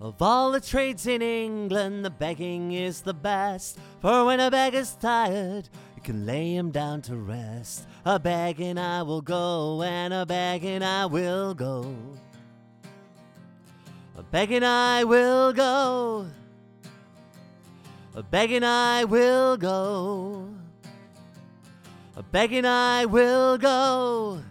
Of all the trades in England, the begging is the best. For when a beggar's tired, you can lay him down to rest. A begging I will go, and a begging I will go. A begging I will go. A begging I will go. A begging I will go.